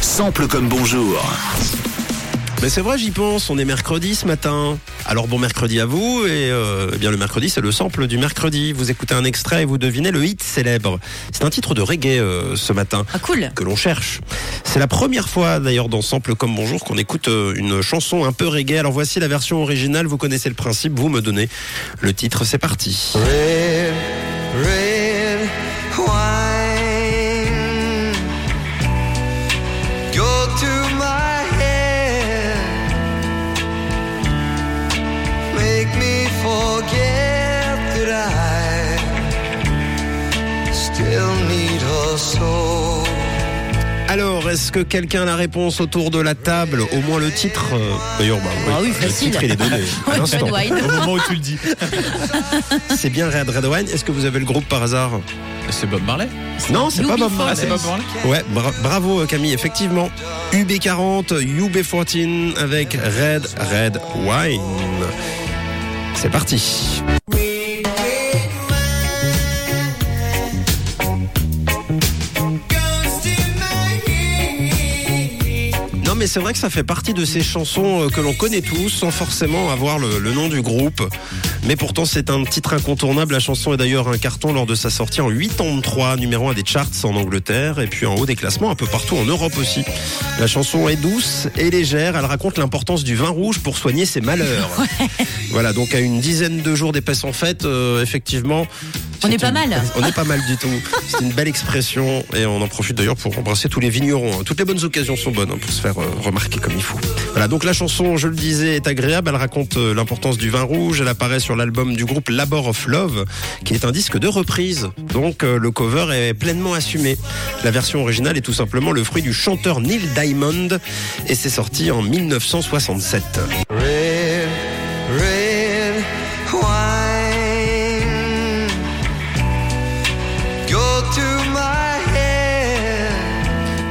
Sample comme bonjour. Mais c'est vrai, j'y pense. On est mercredi ce matin. Alors bon mercredi à vous. Et euh, eh bien le mercredi, c'est le sample du mercredi. Vous écoutez un extrait et vous devinez le hit célèbre. C'est un titre de reggae euh, ce matin Ah cool. que l'on cherche. C'est la première fois d'ailleurs dans Sample comme bonjour qu'on écoute euh, une chanson un peu reggae. Alors voici la version originale. Vous connaissez le principe. Vous me donnez le titre. C'est parti. Alors, est-ce que quelqu'un a la réponse autour de la table Au moins le titre. euh, D'ailleurs, bah, Ah oui, le facile. titre il est donné à l'instant. Red wine. Au moment où tu le dis. C'est bien Red Red Wine. Est-ce que vous avez le groupe par hasard? C'est Bob Marley Non, c'est pas Bob UB40. Marley. Ah, c'est Bob Marley Ouais, bra- bravo euh, Camille, effectivement. UB40, UB14 avec Red Red Wine. C'est parti. Mais c'est vrai que ça fait partie de ces chansons euh, que l'on connaît tous sans forcément avoir le, le nom du groupe. Mais pourtant c'est un titre incontournable. La chanson est d'ailleurs un carton lors de sa sortie en 83, numéro 1 des charts en Angleterre et puis en haut des classements un peu partout en Europe aussi. La chanson est douce et légère. Elle raconte l'importance du vin rouge pour soigner ses malheurs. Voilà, donc à une dizaine de jours d'épaisse en fête, euh, effectivement. On est pas une- mal. On n'est pas mal du tout. C'est une belle expression et on en profite d'ailleurs pour embrasser tous les vignerons. Toutes les bonnes occasions sont bonnes hein, pour se faire euh, remarquer comme il faut. Voilà, donc la chanson, je le disais, est agréable. Elle raconte euh, l'importance du vin rouge. Elle apparaît sur l'album du groupe Labor of Love, qui est un disque de reprise. Donc euh, le cover est pleinement assumé. La version originale est tout simplement le fruit du chanteur Neil Diamond et c'est sorti en 1967. Red,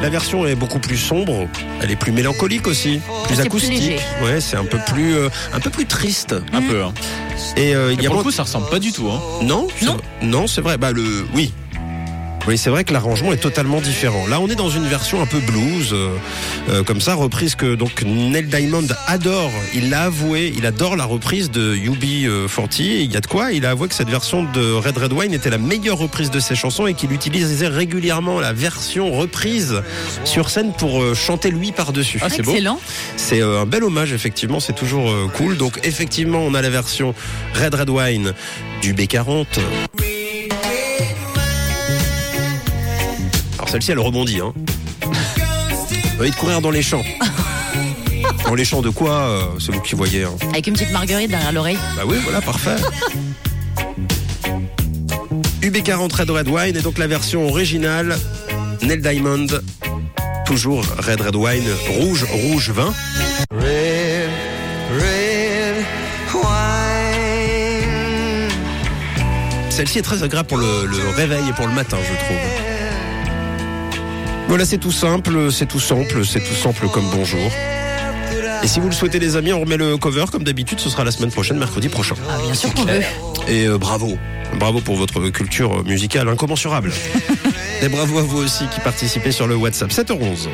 La version est beaucoup plus sombre, elle est plus mélancolique aussi, plus C'est plus acoustique. ouais, c'est un peu plus euh, un peu plus triste. Un peu, hein. Et euh, il Et y a pour le coup, ça ressemble pas du tout, hein. non, c'est Non. vrai- non, c'est vrai. Bah le oui. Oui, c'est vrai que l'arrangement est totalement différent. Là, on est dans une version un peu blues, euh, euh, comme ça, reprise que donc Neil Diamond adore. Il l'a avoué, il adore la reprise de UB40. Et il y a de quoi? Il a avoué que cette version de Red Red Wine était la meilleure reprise de ses chansons et qu'il utilisait régulièrement la version reprise sur scène pour euh, chanter lui par-dessus. Ah, c'est beau. Excellent. C'est euh, un bel hommage, effectivement, c'est toujours euh, cool. Donc, effectivement, on a la version Red Red Wine du B40. Alors, celle-ci, elle rebondit. Hein. Envie de courir dans les champs. Dans les champs de quoi euh, C'est vous qui voyez. hein. Avec une petite marguerite derrière l'oreille. Bah oui, voilà, parfait. UB40 Red Red Wine et donc la version originale Neil Diamond. Toujours Red Red Wine, rouge, rouge vin. Red, red wine. Celle-ci est très agréable pour le, le réveil et pour le matin, je trouve. Voilà, c'est tout simple, c'est tout simple, c'est tout simple comme bonjour. Et si vous le souhaitez, les amis, on remet le cover comme d'habitude. Ce sera la semaine prochaine, mercredi prochain. Ah bien sûr qu'on veut. Et euh, bravo, bravo pour votre culture musicale incommensurable. et bravo à vous aussi qui participez sur le WhatsApp 7h11.